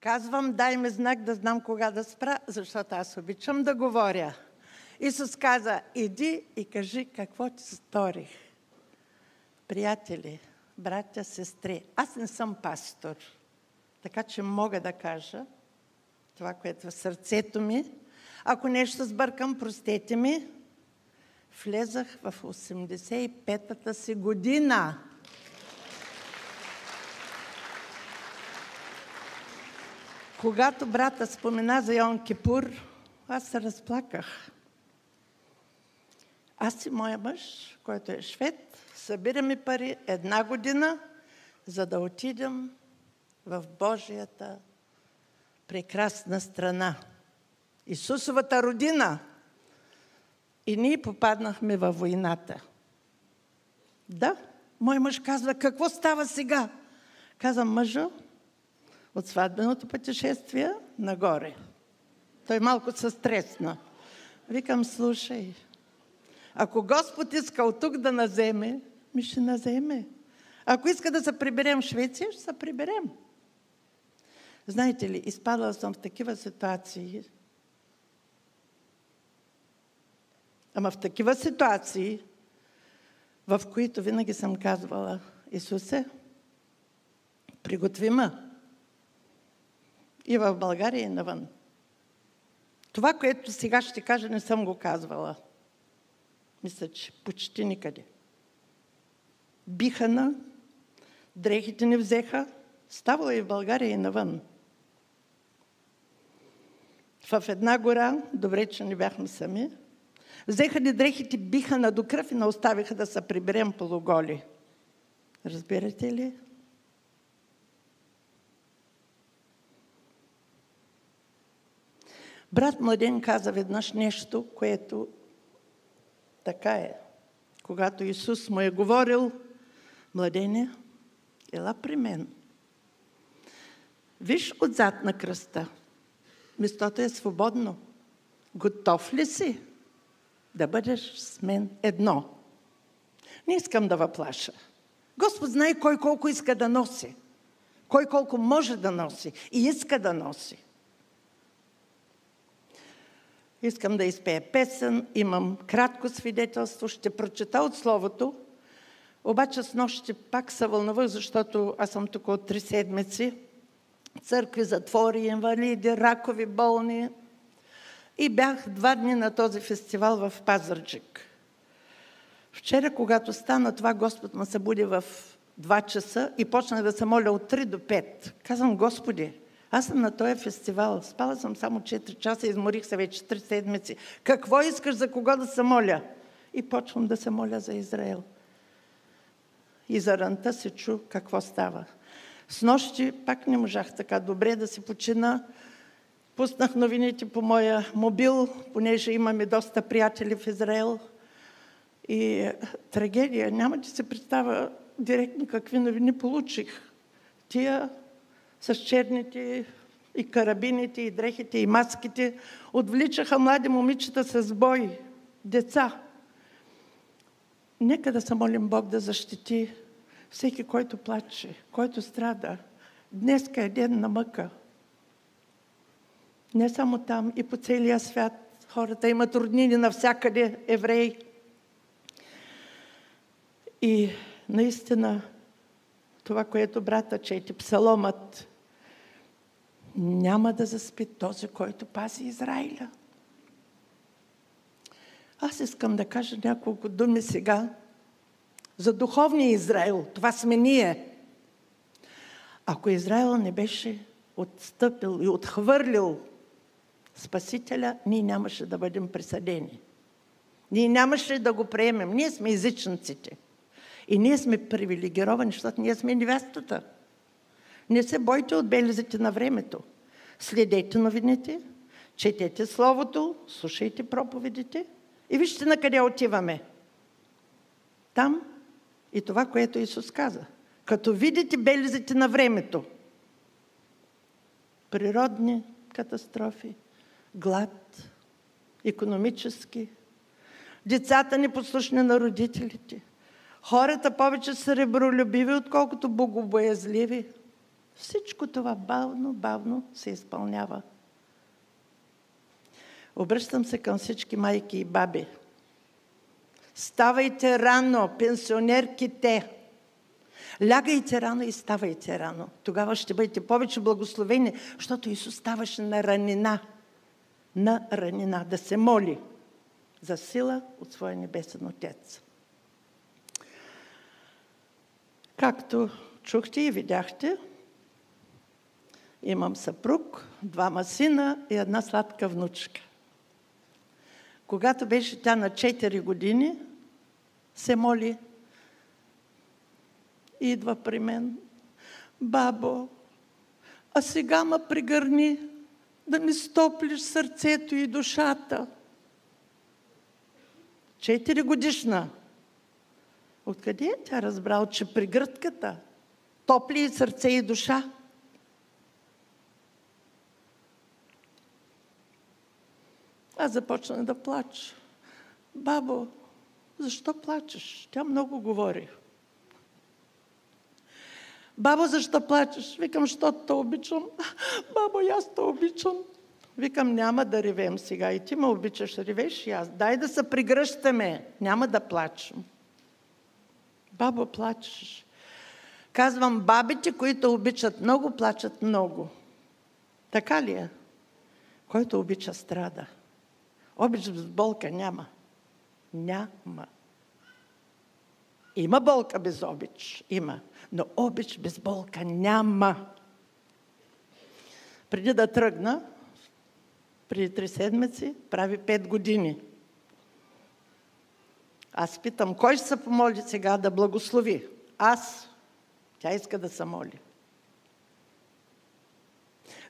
Казвам, дай ми знак да знам кога да спра, защото аз обичам да говоря. Исус каза, иди и кажи какво ти сторих. Приятели, братя, сестри, аз не съм пастор, така че мога да кажа това, което е в сърцето ми. Ако нещо сбъркам, простете ми. Влезах в 85-та си година. Когато брата спомена за Йон Кипур, аз се разплаках. Аз и моя мъж, който е швед, събираме пари една година, за да отидем в Божията прекрасна страна. Исусовата родина. И ние попаднахме във войната. Да, мой мъж казва, какво става сега? Казвам, мъжо, от сватбеното пътешествие нагоре. Той малко се стресна. Викам, слушай, ако Господ иска от тук да наземе, ми ще наземе. Ако иска да се приберем в Швеция, ще се приберем. Знаете ли, изпадала съм в такива ситуации. Ама в такива ситуации, в които винаги съм казвала, Исусе, приготви ме. И в България, и навън. Това, което сега ще кажа, не съм го казвала. Мисля, че почти никъде. Бихана, дрехите ни взеха, ставала и в България, и навън. В една гора, добре, че не бяхме сами, взеха ни дрехите, биха на до кръв и не оставиха да се приберем полуголи. Разбирате ли? Брат Младен каза веднъж нещо, което така е. Когато Исус му е говорил, младене, ела при мен. Виж отзад на кръста. Местото е свободно. Готов ли си да бъдеш с мен едно? Не искам да въплаша. Господ знае кой колко иска да носи. Кой колко може да носи и иска да носи. Искам да изпея песен, имам кратко свидетелство, ще прочета от Словото, обаче с нощи пак се вълнувах, защото аз съм тук от три седмици. Църкви, затвори, инвалиди, ракови болни. И бях два дни на този фестивал в Пазарджик. Вчера, когато стана това, Господ ме събуди в 2 часа и почнах да се моля от 3 до 5. Казвам, Господи, аз съм на този фестивал. Спала съм само 4 часа, изморих се вече 3 седмици. Какво искаш за кого да се моля? И почвам да се моля за Израел. И за ранта се чу какво става. С нощи пак не можах така добре да си почина. Пуснах новините по моя мобил, понеже имаме доста приятели в Израел. И трагедия. Няма да се представя директно какви новини получих. Тия с черните и карабините, и дрехите, и маските, отвличаха млади момичета с бой, деца. Нека да се молим Бог да защити всеки, който плаче, който страда. Днеска е ден на мъка. Не само там, и по целия свят. Хората имат роднини навсякъде, евреи. И наистина това, което брата чете, псаломът, няма да заспи този, който пази Израиля. Аз искам да кажа няколко думи сега за духовния Израил. Това сме ние. Ако Израил не беше отстъпил и отхвърлил Спасителя, ние нямаше да бъдем присъдени. Ние нямаше да го приемем. Ние сме езичниците. И ние сме привилегировани, защото ние сме невестата. Не се бойте от белезите на времето. Следете новините, четете Словото, слушайте проповедите и вижте на къде отиваме. Там и това, което Исус каза. Като видите белезите на времето, природни катастрофи, глад, економически, децата непослушни на родителите, хората повече са ребролюбиви, отколкото богобоязливи – Всичко това бавно, бавно се изпълнява. Обръщам се към всички майки и баби. Ставайте рано, пенсионерките. Лягайте рано и ставайте рано. Тогава ще бъдете повече благословени, защото Исус ставаше на ранина. На ранина. Да се моли за сила от своя небесен Отец. Както чухте и видяхте, имам съпруг, двама сина и една сладка внучка. Когато беше тя на 4 години, се моли. Идва при мен. Бабо, а сега ма пригърни да ми стоплиш сърцето и душата. Четири годишна. Откъде е тя разбрал, че пригръдката топли и сърце и душа? Аз започна да плача. Бабо, защо плачеш? Тя много говори. Бабо, защо плачеш? Викам, защото те обичам. Бабо, аз те обичам. Викам, няма да ревем сега. И ти ме обичаш, ревеш и аз. Дай да се пригръщаме. Няма да плачем. Бабо, плачеш. Казвам, бабите, които обичат много, плачат много. Така ли е? Който обича, страда. Обич без болка няма. Няма. Има болка без обич. Има. Но обич без болка няма. Преди да тръгна, преди три седмици, прави пет години. Аз питам, кой ще се помоли сега да благослови? Аз. Тя иска да се моли.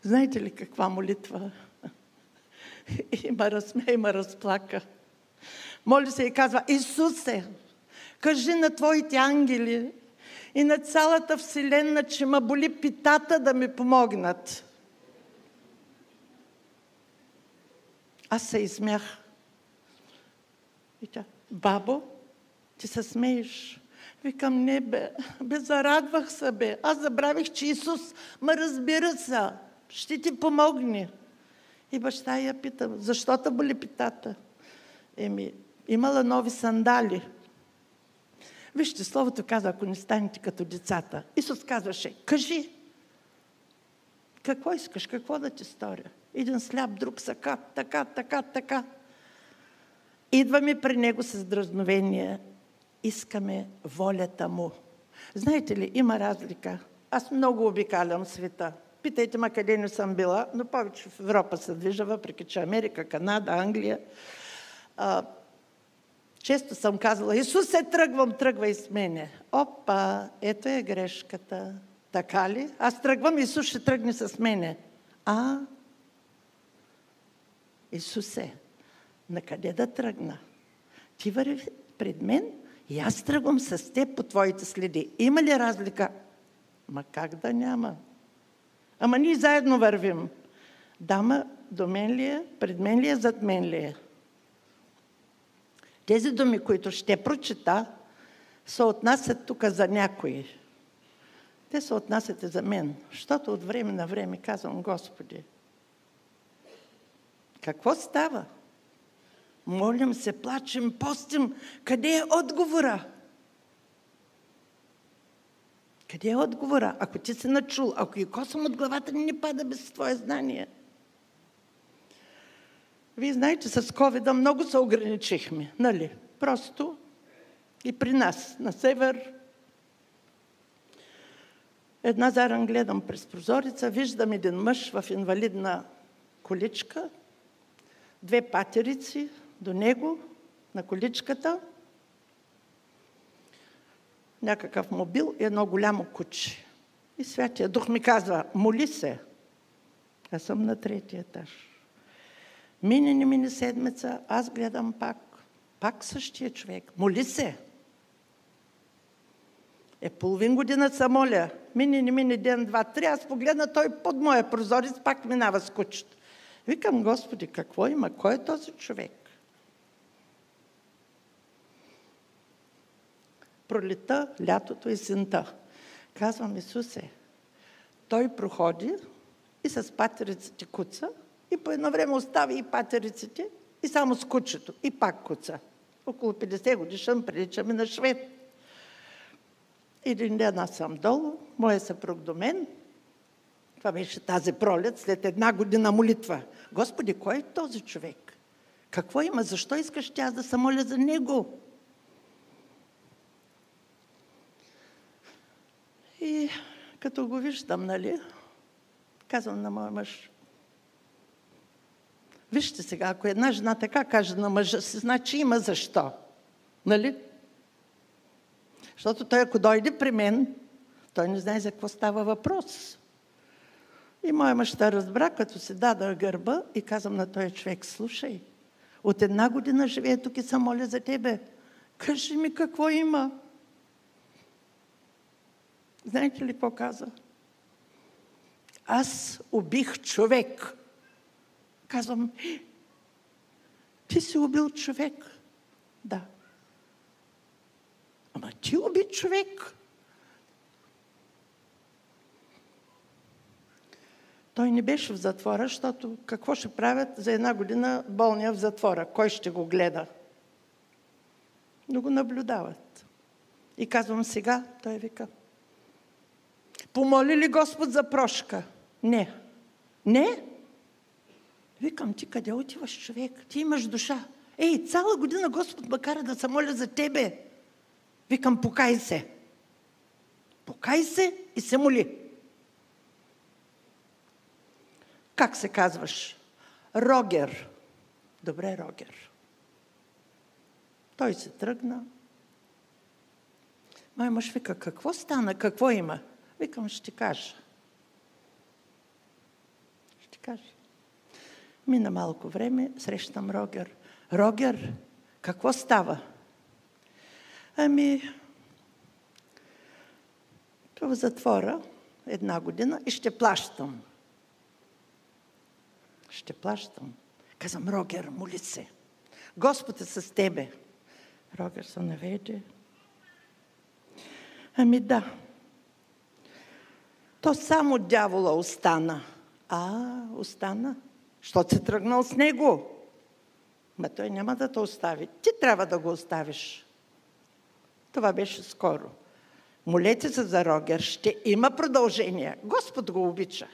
Знаете ли каква молитва? Има разсмя, има разплака. Моли се и казва, Исусе, кажи на Твоите ангели и на цялата Вселена, че ма боли питата да ми помогнат. Аз се измях. И тя, бабо, ти се смееш. Викам, не бе, бе, зарадвах се бе. Аз забравих, че Исус ме разбира се. Ще ти помогне. И баща я пита, защо те боли питата? Еми, имала нови сандали. Вижте, Словото казва, ако не станете като децата. Исус казваше, кажи, какво искаш, какво да ти сторя? Един сляп, друг сака, така, така, така. Идваме при Него с дразновение. Искаме волята Му. Знаете ли, има разлика. Аз много обикалям света. Питайте ме къде не съм била, но повече в Европа се движа, въпреки че Америка, Канада, Англия. А, често съм казала, Исус се тръгвам, тръгвай с мене. Опа, ето е грешката. Така ли? Аз тръгвам, Исус ще тръгне с мене. А, Исусе, на къде да тръгна? Ти върви пред мен и аз тръгвам с теб по твоите следи. Има ли разлика? Ма как да няма? Ама ние заедно вървим. Дама, до мен ли е, пред мен ли е, зад мен ли е? Тези думи, които ще прочета, се отнасят тук за някои. Те се отнасят и за мен, защото от време на време казвам, Господи, какво става? Молим се, плачем, постим. Къде е отговора? Къде е отговора? Ако ти се начул, ако и косъм от главата ни не пада без твое знание. Вие знаете, с covid много се ограничихме, нали? Просто и при нас, на север. Една заран гледам през прозорица, виждам един мъж в инвалидна количка, две патерици до него на количката – някакъв мобил и едно голямо куче. И Святия Дух ми казва, моли се. Аз съм на третия етаж. Мине не мине седмица, аз гледам пак. Пак същия човек. Моли се. Е, половин година се моля. Мине не мине ден, два, три. Аз погледна той под моя прозорец, пак минава с кучето. Викам, Господи, какво има? Кой е този човек? Пролета, лятото и синта. Казвам, Исусе, Той проходи и с патериците куца и по едно време остави и патериците и само с кучето и пак куца. Около 50 годишен приличаме на швед. Един ден аз съм долу, моя съпруг до мен. Това беше тази пролет, след една година молитва. Господи, кой е този човек? Какво има? Защо искаш тя да се моля за него? И като го виждам, нали, казвам на моя мъж, вижте сега, ако една жена така каже на мъжа си, значи има защо. Нали? Защото той, ако дойде при мен, той не знае за какво става въпрос. И моя мъща разбра, като се дада гърба и казвам на този човек, слушай, от една година живее тук и се моля за тебе. Кажи ми какво има. Знаете ли какво каза? Аз убих човек. Казвам, ти си убил човек. Да. Ама ти уби човек. Той не беше в затвора, защото какво ще правят за една година болния в затвора? Кой ще го гледа? Но го наблюдават. И казвам сега, той вика, помоли ли Господ за прошка? Не. Не? Викам, ти къде отиваш, човек? Ти имаш душа. Ей, цяла година Господ ме кара да се моля за тебе. Викам, покай се. Покай се и се моли. Как се казваш? Рогер. Добре, Рогер. Той се тръгна. Мой мъж вика, какво стана, какво има? Викам, ще ти кажа. Ще ти кажа. Мина малко време, срещам Рогер. Рогер, какво става? Ами, в затвора една година и ще плащам. Ще плащам. Казвам, Рогер, моли се. Господ е с тебе. Рогер се наведе. Ами да. То само дявола остана. А, остана. Що се тръгнал с него? Ма той няма да те остави. Ти трябва да го оставиш. Това беше скоро. Молете се за Рогер, ще има продължение. Господ го обича.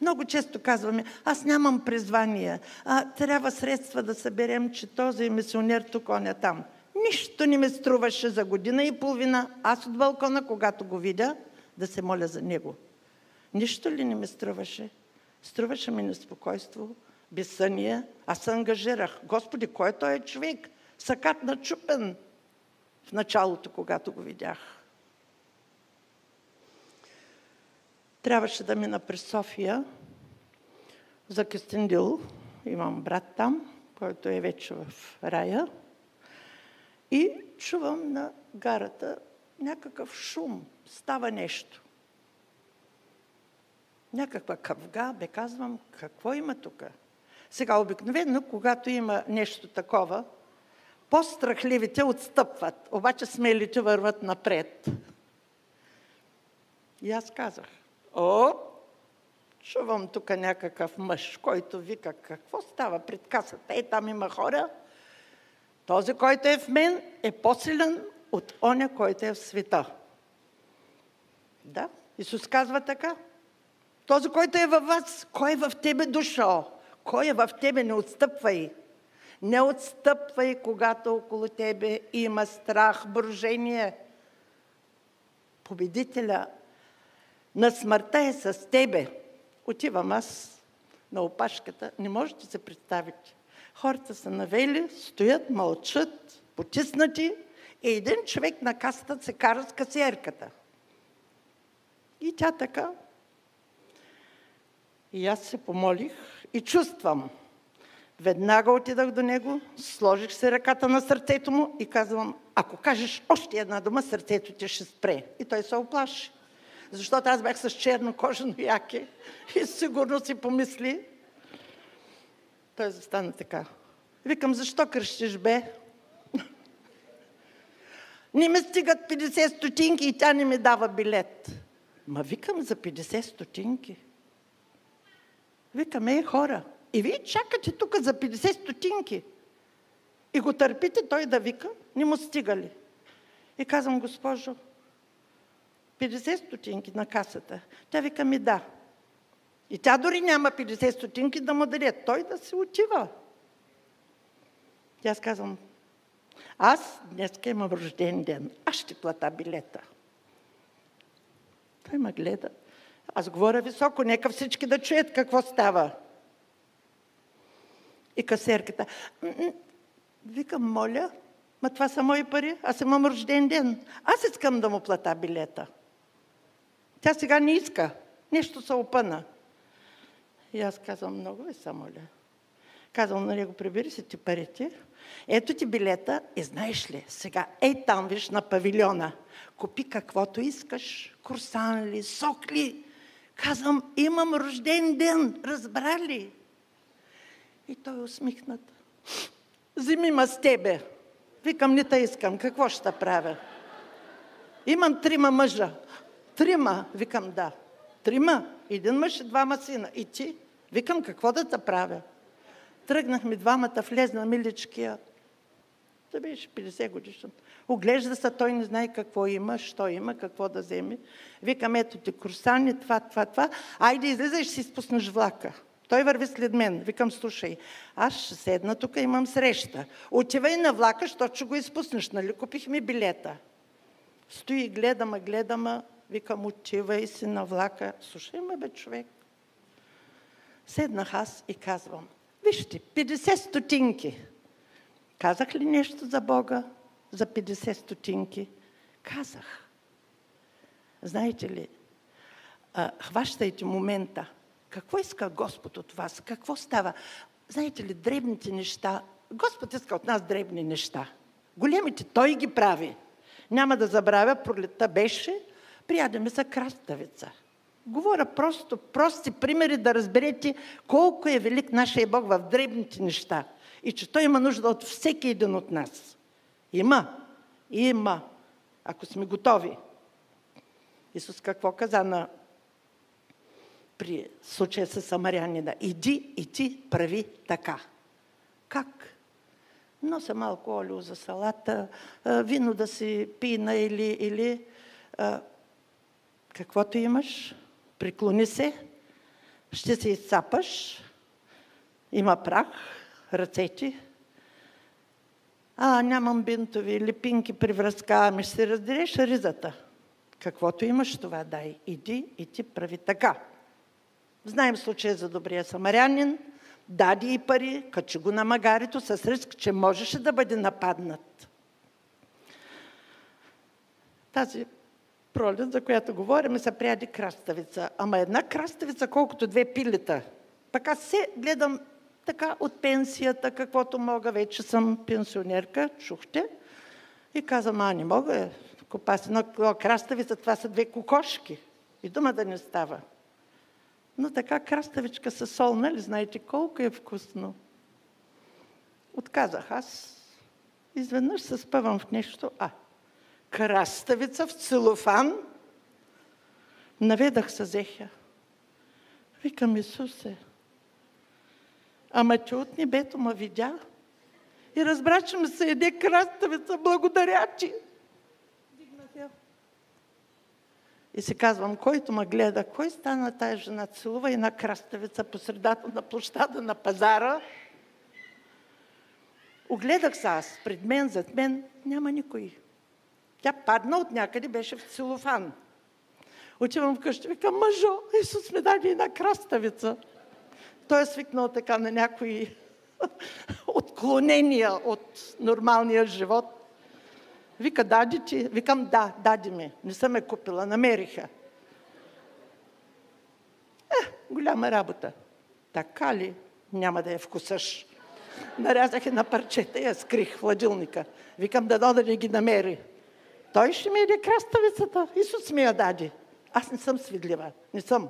Много често казваме, аз нямам призвание, а трябва средства да съберем, че този мисионер тук, он е там. Нищо не ми струваше за година и половина. Аз от балкона, когато го видя, да се моля за него. Нищо ли не ми струваше? Струваше ми неспокойство, безсъние. Аз се ангажирах. Господи, кой е той човек? Сакат начупен в началото, когато го видях. Трябваше да мина през София за Кестендил. Имам брат там, който е вече в рая. И чувам на гарата някакъв шум. Става нещо. Някаква къвга, бе казвам, какво има тук? Сега обикновено, когато има нещо такова, по-страхливите отстъпват, обаче смелите върват напред. И аз казах, о, чувам тук някакъв мъж, който вика, какво става пред касата? Е, там има хора. Този, който е в мен, е по-силен от оня, който е в света. Да, Исус казва така. Този, който е във вас, кой е в тебе дошъл? Кой е в тебе? Не отстъпвай. Не отстъпвай, когато около тебе има страх, брожение. Победителя на смъртта е с тебе. Отивам аз на опашката. Не можете да се представите. Хората са навели, стоят, мълчат, потиснати и един човек на касата се кара с касиерката. И тя така. И аз се помолих и чувствам. Веднага отидах до него, сложих се ръката на сърцето му и казвам, ако кажеш още една дума, сърцето ти ще спре. И той се оплаши. Защото аз бях с черно кожено яке и сигурно си помисли. Той застана така. Викам, защо кръщиш, бе? Не ми стигат 50 стотинки и тя не ми дава билет. Ма викам за 50 стотинки. Викаме, е хора, и вие чакате тук за 50 стотинки. И го търпите той да вика, не му стига ли? И казвам, госпожо, 50 стотинки на касата. Тя вика ми да. И тя дори няма 50 стотинки да му даде. Той да се отива. Тя аз казвам, аз днес имам рожден ден. Аз ще плата билета. Той ме гледа. Аз говоря високо, нека всички да чуят какво става. И касерката. Викам, моля, ма това са мои пари, аз имам рожден ден. Аз искам да му плата билета. Тя сега не иска. Нещо се опъна. И аз казвам, много ви са, моля. Казвам на него, прибери си ти парите. Ето ти билета и знаеш ли, сега ей там виж на павилиона. Купи каквото искаш. Курсан ли, сок ли. Казвам, имам рожден ден. Разбра ли? И той усмихнат. Вземи ма с тебе. Викам, не те искам. Какво ще правя? Имам трима мъжа. Трима. Викам, да. Трима. Един мъж и двама сина. И ти? Викам, какво да те правя? Тръгнахме двамата, влезна миличкия. Да беше 50 годишен. Оглежда се, той не знае какво има, що има, какво да вземе. Викам, ето ти курсани, това, това, това. Айде, излизай, ще си спуснеш влака. Той върви след мен. Викам, слушай, аз ще седна тук, имам среща. Отивай на влака, защото ще го изпуснеш, нали? Купихме билета. Стои, гледам, гледам, викам, отивай си на влака. Слушай ме, бе, човек. Седнах аз и казвам, вижте, 50 стотинки. Казах ли нещо за Бога за 50 стотинки? Казах. Знаете ли, хващайте момента. Какво иска Господ от вас? Какво става? Знаете ли, дребните неща, Господ иска от нас дребни неща. Големите Той ги прави. Няма да забравя, пролетта беше, приядеме за краставица. Говоря просто, прости примери да разберете колко е велик нашия Бог в дребните неща и че Той има нужда от всеки един от нас. Има. Има. Ако сме готови. Исус какво каза на при случая с самарянина? Иди и ти прави така. Как? Нося малко олио за салата, вино да си пина или, или каквото имаш, приклони се, ще се изцапаш, има прах, ръцете. А, нямам бинтови, липинки при връзка, ами ще се разделиш ризата. Каквото имаш, това дай. Иди и ти прави така. Знаем случая за добрия самарянин. Дади и пари, качи го на магарито с риск, че можеше да бъде нападнат. Тази пролет, за която говорим, се пряди краставица. Ама една краставица, колкото две пилета. Пък аз се гледам така от пенсията, каквото мога, вече съм пенсионерка, чухте. И казвам, а не мога, купа си на краставица, това са две кокошки. И дума да не става. Но така краставичка със сол, нали знаете колко е вкусно? Отказах аз. Изведнъж се спъвам в нещо. А, краставица в целофан. Наведах се зехя. Викам, Исусе, ама че от небето ма видя и разбра, че ми се еде краставица. Благодаря ти. И си казвам, който ме гледа, кой стана тая жена? Целува една краставица по средата на площада на пазара. Огледах се аз, пред мен, зад мен, няма никой. Тя падна от някъде, беше в целофан. Отивам вкъщи, викам, мъжо, Исус ми даде една краставица. Той е свикнал така на някои отклонения от нормалния живот. Вика, дади ти? Викам, да, дади ми. Не съм е купила, намериха. Е, голяма работа. Така ли? Няма да я вкусаш. Нарязах на парчета и я скрих в хладилника. Викам, да да не ги намери. Той ще ми яде краставицата. Исус ми я даде. Аз не съм свидлива. Не съм.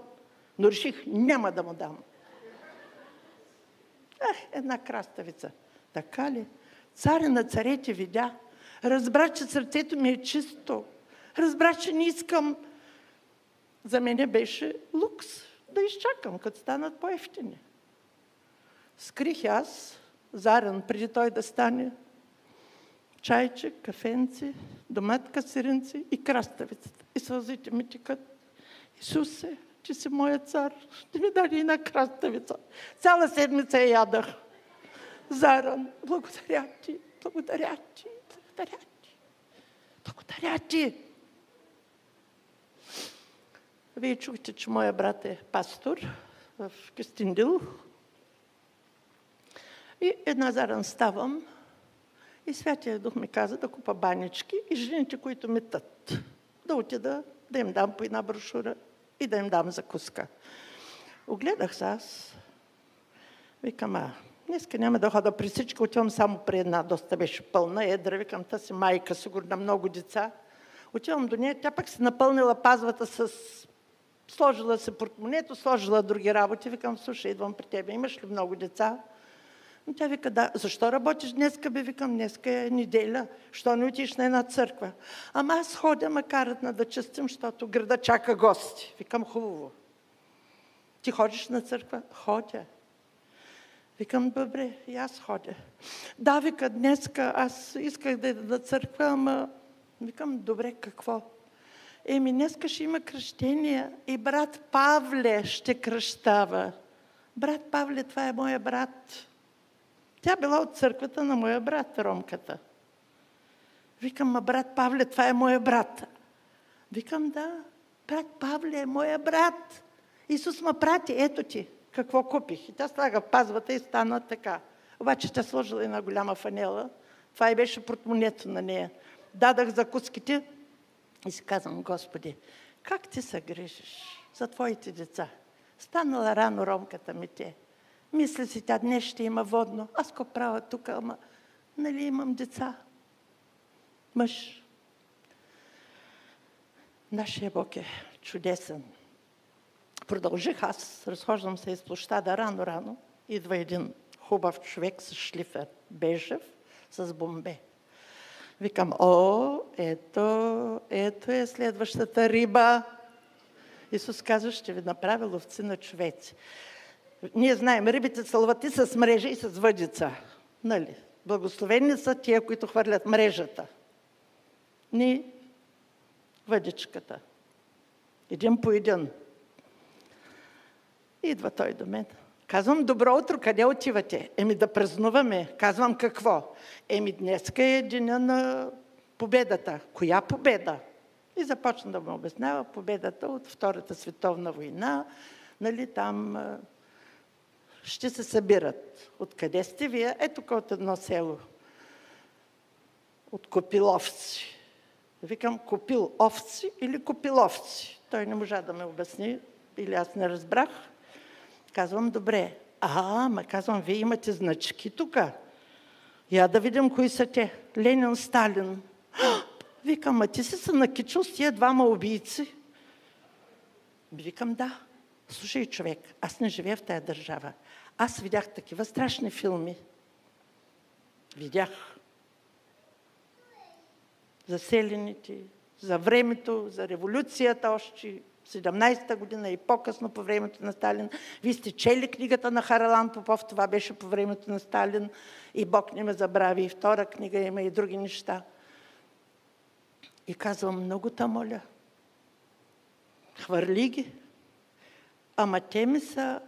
Но реших, няма да му дам. Ех, една краставица. Така ли? Царя на царете видя. Разбра, че сърцето ми е чисто. Разбра, че не искам за мен беше лукс да изчакам, като станат по-ефтини. Скрих аз, заран, преди той да стане, чайче, кафенци, доматка, сиренци и краставицата. И сълзите ми тикат. Исусе, ти си моя цар, ще ми даде една краставица. Цяла седмица я ядах. Заран, благодаря ти, благодаря ти, благодаря ти. Благодаря ти. Вие чухте, че моя брат е пастор в Кюстиндил. И една заран ставам и Святия Дух ми каза да купа банички и жените, които метат, да отида да им дам по една брошура и да им дам закуска. Огледах се аз. Викам, а, днеска няма да хода при всички, отивам само при една, доста беше пълна, едра, викам, та си майка, сигурно много деца. Отивам до нея, тя пък си напълнила пазвата с... Сложила се портмонето, сложила други работи. Викам, слушай, идвам при тебе, имаш ли много деца? Но тя вика, да, защо работиш днеска, бе? Викам, днеска е неделя. Що не отиш на една църква? Ама аз ходя, ма карат на да честим, защото града чака гости. Викам, хубаво. Ти ходиш на църква? Ходя. Викам, добре, и аз ходя. Да, вика, днеска аз исках да ида на църква, ама викам, добре, какво? Еми, днеска ще има кръщение и брат Павле ще кръщава. Брат Павле, това е моя брат. Тя била от църквата на моя брат, ромката. Викам, ма брат Павле, това е моя брат. Викам, да, брат Павле е моя брат. Исус ма прати, ето ти, какво купих. И тя слага пазвата и стана така. Обаче тя сложила една голяма фанела. Това и беше портмонето на нея. Дадах закуските и си казвам, Господи, как ти се грижиш за твоите деца? Станала рано ромката ми те. Мисля си, тя днес ще има водно. Аз го правя тук, ама нали имам деца? Мъж. Нашия Бог е чудесен. Продължих аз, разхождам се из площада рано-рано. Идва един хубав човек с шлифер, бежев, с бомбе. Викам, о, ето, ето е следващата риба. Исус казва, ще ви направя ловци на човеци. Ние знаем, рибите са лъвати с мрежа и с въдица. Нали? Благословени са тия, които хвърлят мрежата. Ни въдичката. Един по един. Идва той до мен. Казвам, добро утро, къде отивате? Еми да празнуваме. Казвам, какво? Еми днеска е деня на победата. Коя победа? И започна да му обяснява победата от Втората световна война. Нали, там ще се събират. Откъде сте вие? Ето от едно село. От Копиловци. Викам, купил овци или копиловци? Той не можа да ме обясни, или аз не разбрах. Казвам, добре. А, ма казвам, вие имате значки тук. Я да видим кои са те. Ленин, Сталин. Викам, а ти си се накичал с тия двама убийци? Викам, да. Слушай, човек, аз не живея в тая държава. Аз видях такива страшни филми. Видях за селените, за времето, за революцията още 17-та година и по-късно по времето на Сталин. Вие сте чели книгата на Харалан Попов, това беше по времето на Сталин и Бог не ме забрави. И втора книга има и други неща. И казвам, много та моля, хвърли ги. Ама те ми са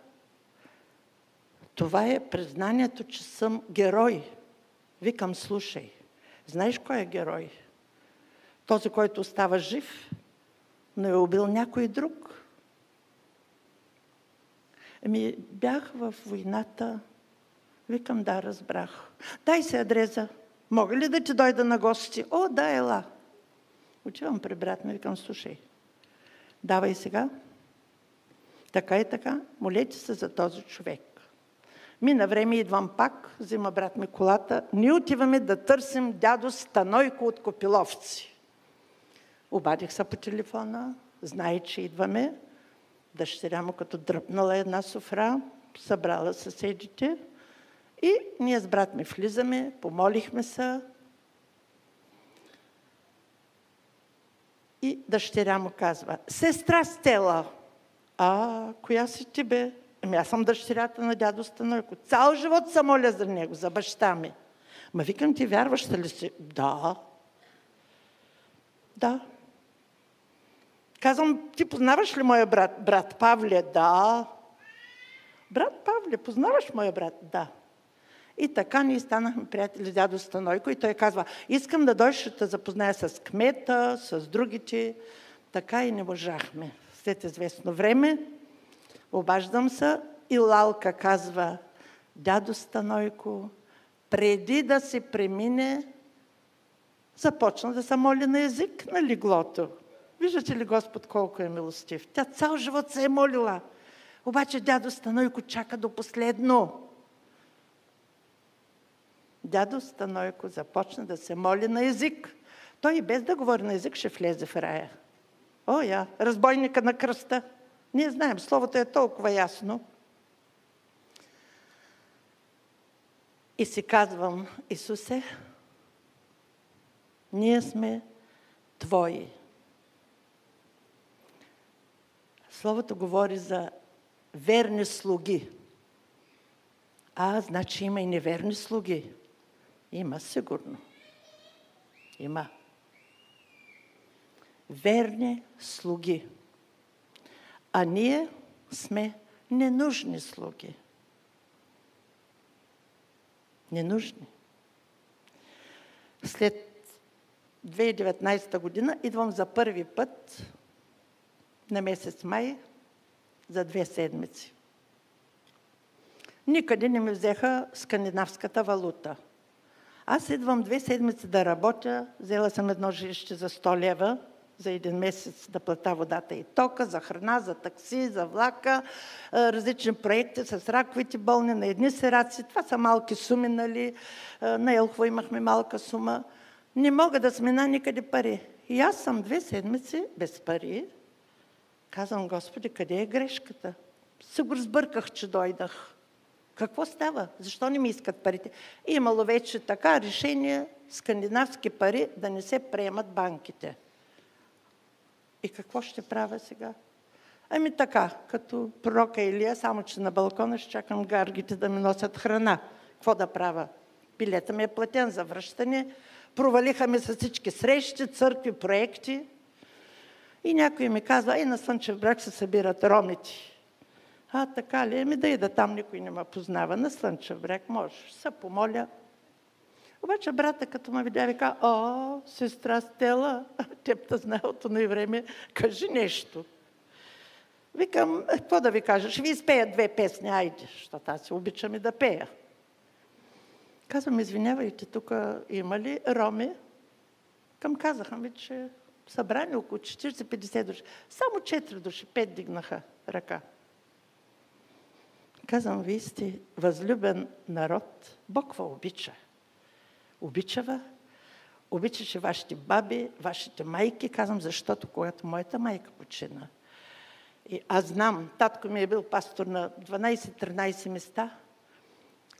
това е признанието, че съм герой. Викам, слушай, знаеш кой е герой? Този, който остава жив, но е убил някой друг. Еми, бях в войната. Викам, да, разбрах. Дай се адреза. Мога ли да ти дойда на гости? О, да, ела. Отивам при брат ми, викам, слушай, давай сега. Така и така, молете се за този човек. Мина време, идвам пак, взима брат ми колата. Ние отиваме да търсим дядо Станойко от Копиловци. Обадих се по телефона, знае, че идваме. Дъщеря му като дръпнала една софра, събрала съседите. И ние с брат ми влизаме, помолихме се. И дъщеря му казва, сестра Стела, а коя си ти бе? Ами аз съм дъщерята на дядо Станойко. Цял живот се моля за него, за баща ми. Ма викам, ти вярваш ли си? Да. Да. Казвам, ти познаваш ли моя брат? Брат Павле? Да. Брат Павле, познаваш моя брат? Да. И така ние станахме приятели дядо Станойко и той казва, искам да дойш да запозная с кмета, с другите. Така и не можахме. След известно време обаждам се и Лалка казва, дядо Станойко, преди да се премине, започна да се моли на език на леглото. Виждате ли Господ колко е милостив? Тя цял живот се е молила. Обаче дядо Станойко чака до последно. Дядо Станойко започна да се моли на език. Той и без да говори на език ще влезе в рая. О, я, разбойника на кръста. Ние знаем, словото е толкова ясно. И си казвам, Исусе, ние сме Твои. Словото говори за верни слуги. А, значи има и неверни слуги. Има, сигурно. Има. Верни слуги. А ние сме ненужни слуги. Ненужни. След 2019 година идвам за първи път на месец май за две седмици. Никъде не ми взеха скандинавската валута. Аз идвам две седмици да работя, взела съм едно жилище за 100 лева, за един месец да плата водата и тока, за храна, за такси, за влака, различни проекти с раковите болни на едни сераци. Това са малки суми, нали? На Елхова имахме малка сума. Не мога да смена никъде пари. И аз съм две седмици без пари. Казвам, Господи, къде е грешката? Се го разбърках, че дойдах. Какво става? Защо не ми искат парите? Имало вече така решение скандинавски пари да не се приемат банките. И какво ще правя сега? Ами така, като пророка Илия, само че на балкона ще чакам гаргите да ми носят храна. Какво да правя? Билета ми е платен за връщане. Провалиха ми с всички срещи, църкви, проекти. И някой ми казва, ай на Слънчев брак се събират ромите. А, така ли? Ами да и да там никой не ме познава. На Слънчев бряг можеш. Се помоля. Обаче брата, като ме видя, вика, о, сестра Стела, теб да знае от това време, кажи нещо. Викам, «Е, какво да ви кажа, ще ви изпея две песни, айде, защото аз се обичам и да пея. Казвам, извинявайте, тук има ли роми? Към казаха ми, че събрани около 40-50 души. Само 4 души, 5 дигнаха ръка. Казвам, вие сте възлюбен народ. Бог ви обича. Обича ви. Обичаше вашите баби, вашите майки. Казвам, защото когато моята майка почина, и аз знам, татко ми е бил пастор на 12-13 места,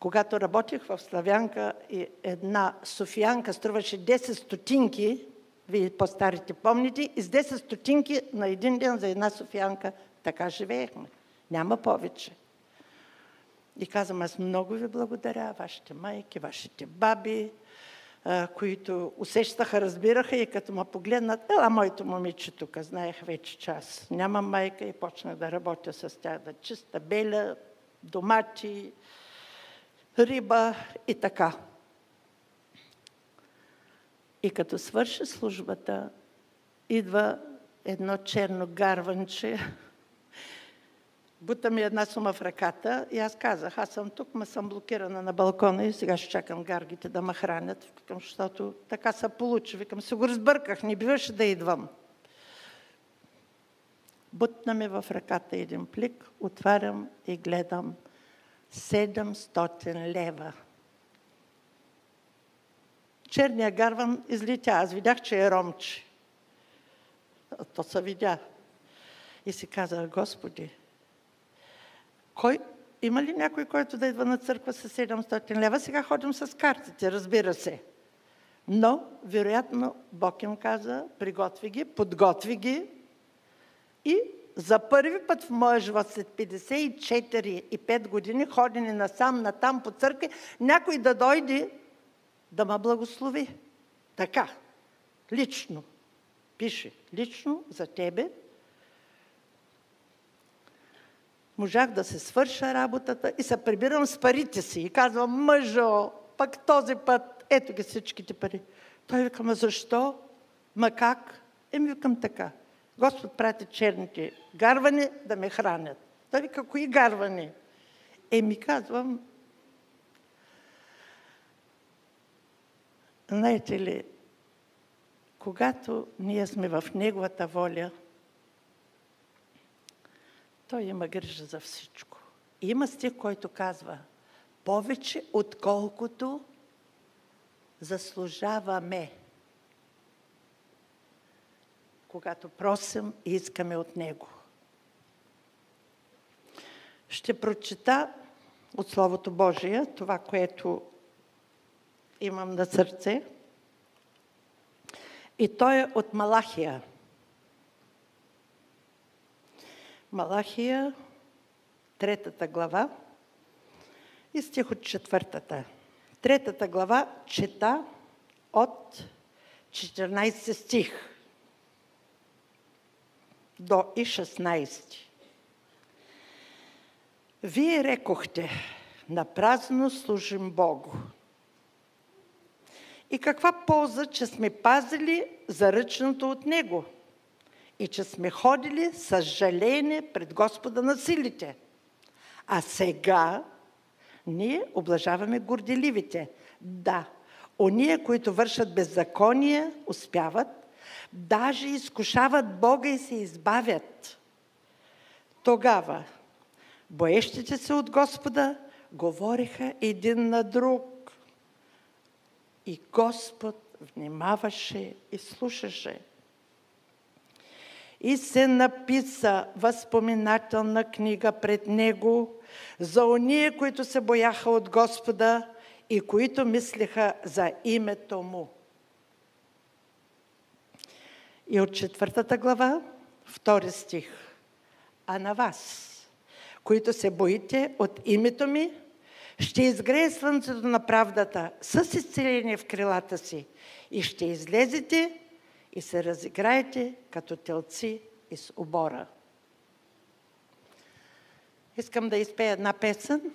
когато работих в Славянка и една софиянка струваше 10 стотинки, вие по-старите помните, и с 10 стотинки на един ден за една софиянка така живеехме. Няма повече. И казвам, аз много ви благодаря, вашите майки, вашите баби, които усещаха, разбираха и като ме погледнат, ела моето момиче тук, знаех вече час. Няма майка и почнах да работя с тях, да чиста беля, домати, риба и така. И като свърши службата, идва едно черно гарванче, бута ми една сума в ръката и аз казах, аз съм тук, ма съм блокирана на балкона и сега ще чакам гаргите да ме хранят, защото така се получи. Викам, се го разбърках, не биваше да идвам. Бутна ми в ръката един плик, отварям и гледам 700 лева. Черния гарван излетя. Аз видях, че е ромче. То се видя. И си казах, Господи, кой, има ли някой, който да идва на църква с 700 лева? Сега ходим с картите, разбира се. Но, вероятно, Бог им каза, приготви ги, подготви ги и за първи път в моя живот, след 54 и 5 години, ходени насам, натам по църкви, някой да дойде да ме благослови. Така, лично. Пише, лично за тебе. Можах да се свърша работата и се прибирам с парите си. И казвам, мъжо, пък този път, ето ги всичките пари. Той вика, ма защо? Ма как? Еми викам така. Господ прати черните гарвани да ме хранят. Той вика, кои гарвани? Еми казвам, знаете ли, когато ние сме в Неговата воля, Той има грижа за всичко. Има стих, който казва, повече отколкото заслужаваме когато просим и искаме от Него. Ще прочита от Словото Божие това, което имам на сърце. И то е от Малахия. Малахия, третата глава и стих от четвъртата. Третата глава чета от 14 стих до и 16. Вие рекохте, на празно служим Богу. И каква полза, че сме пазили заръчното от Него и че сме ходили с жаление пред Господа на силите. А сега ние облажаваме горделивите. Да, ония, които вършат беззаконие, успяват, даже изкушават Бога и се избавят. Тогава боещите се от Господа говориха един на друг. И Господ внимаваше и слушаше. И се написа възпоминателна книга пред него за ония, които се бояха от Господа и които мислеха за името му. И от четвъртата глава, втори стих. А на вас, които се боите от името ми, ще изгрее слънцето на правдата с изцеление в крилата си и ще излезете и се разиграете като телци из обора. Искам да изпея една песен,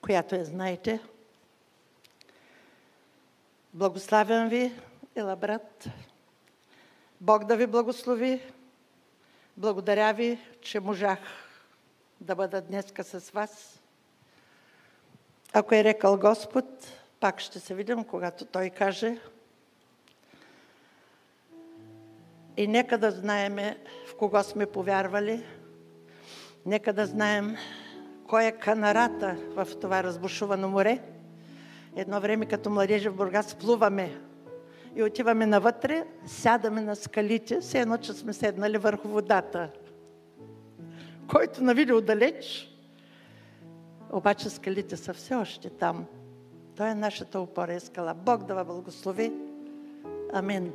която я знаете. Благославям ви, ела брат. Бог да ви благослови. Благодаря ви, че можах да бъда днеска с вас. Ако е рекал Господ, пак ще се видим, когато Той каже. И нека да знаеме в кого сме повярвали. Нека да знаем кой е канарата в това разбушувано море. Едно време като младежи в Бургас плуваме и отиваме навътре, сядаме на скалите, все едно, че сме седнали върху водата. Който навиди отдалеч, обаче скалите са все още там. Той е нашата опора и скала. Бог да ви благослови. Амин.